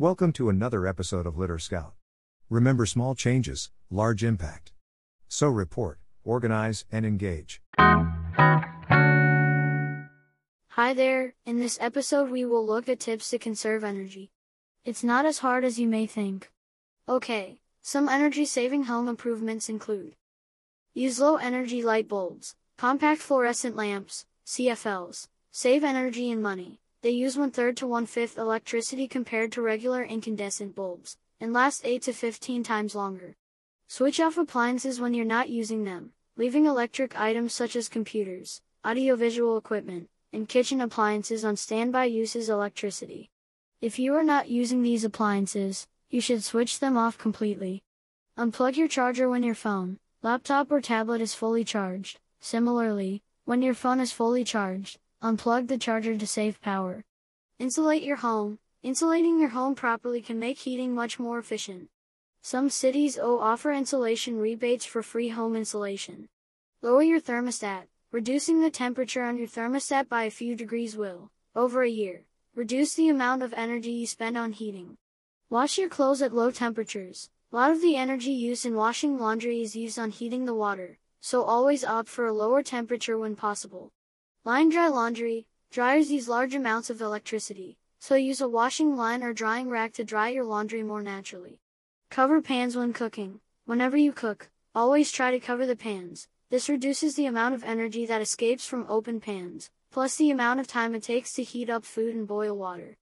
Welcome to another episode of Litter Scout. Remember small changes, large impact. So report, organize, and engage. Hi there, in this episode we will look at tips to conserve energy. It's not as hard as you may think. Okay, some energy saving home improvements include Use low energy light bulbs, compact fluorescent lamps, CFLs, save energy and money. They use one third to one fifth electricity compared to regular incandescent bulbs, and last 8 to 15 times longer. Switch off appliances when you're not using them, leaving electric items such as computers, audiovisual equipment, and kitchen appliances on standby uses electricity. If you are not using these appliances, you should switch them off completely. Unplug your charger when your phone, laptop or tablet is fully charged. Similarly, when your phone is fully charged, unplug the charger to save power. Insulate your home. Insulating your home properly can make heating much more efficient. Some cities O offer insulation rebates for free home insulation. Lower your thermostat. Reducing the temperature on your thermostat by a few degrees will, over a year, reduce the amount of energy you spend on heating. Wash your clothes at low temperatures. A lot of the energy used in washing laundry is used on heating the water, so always opt for a lower temperature when possible. Line dry laundry. Dryers use large amounts of electricity, so use a washing line or drying rack to dry your laundry more naturally. Cover pans when cooking. Whenever you cook, always try to cover the pans, this reduces the amount of energy that escapes from open pans, plus the amount of time it takes to heat up food and boil water.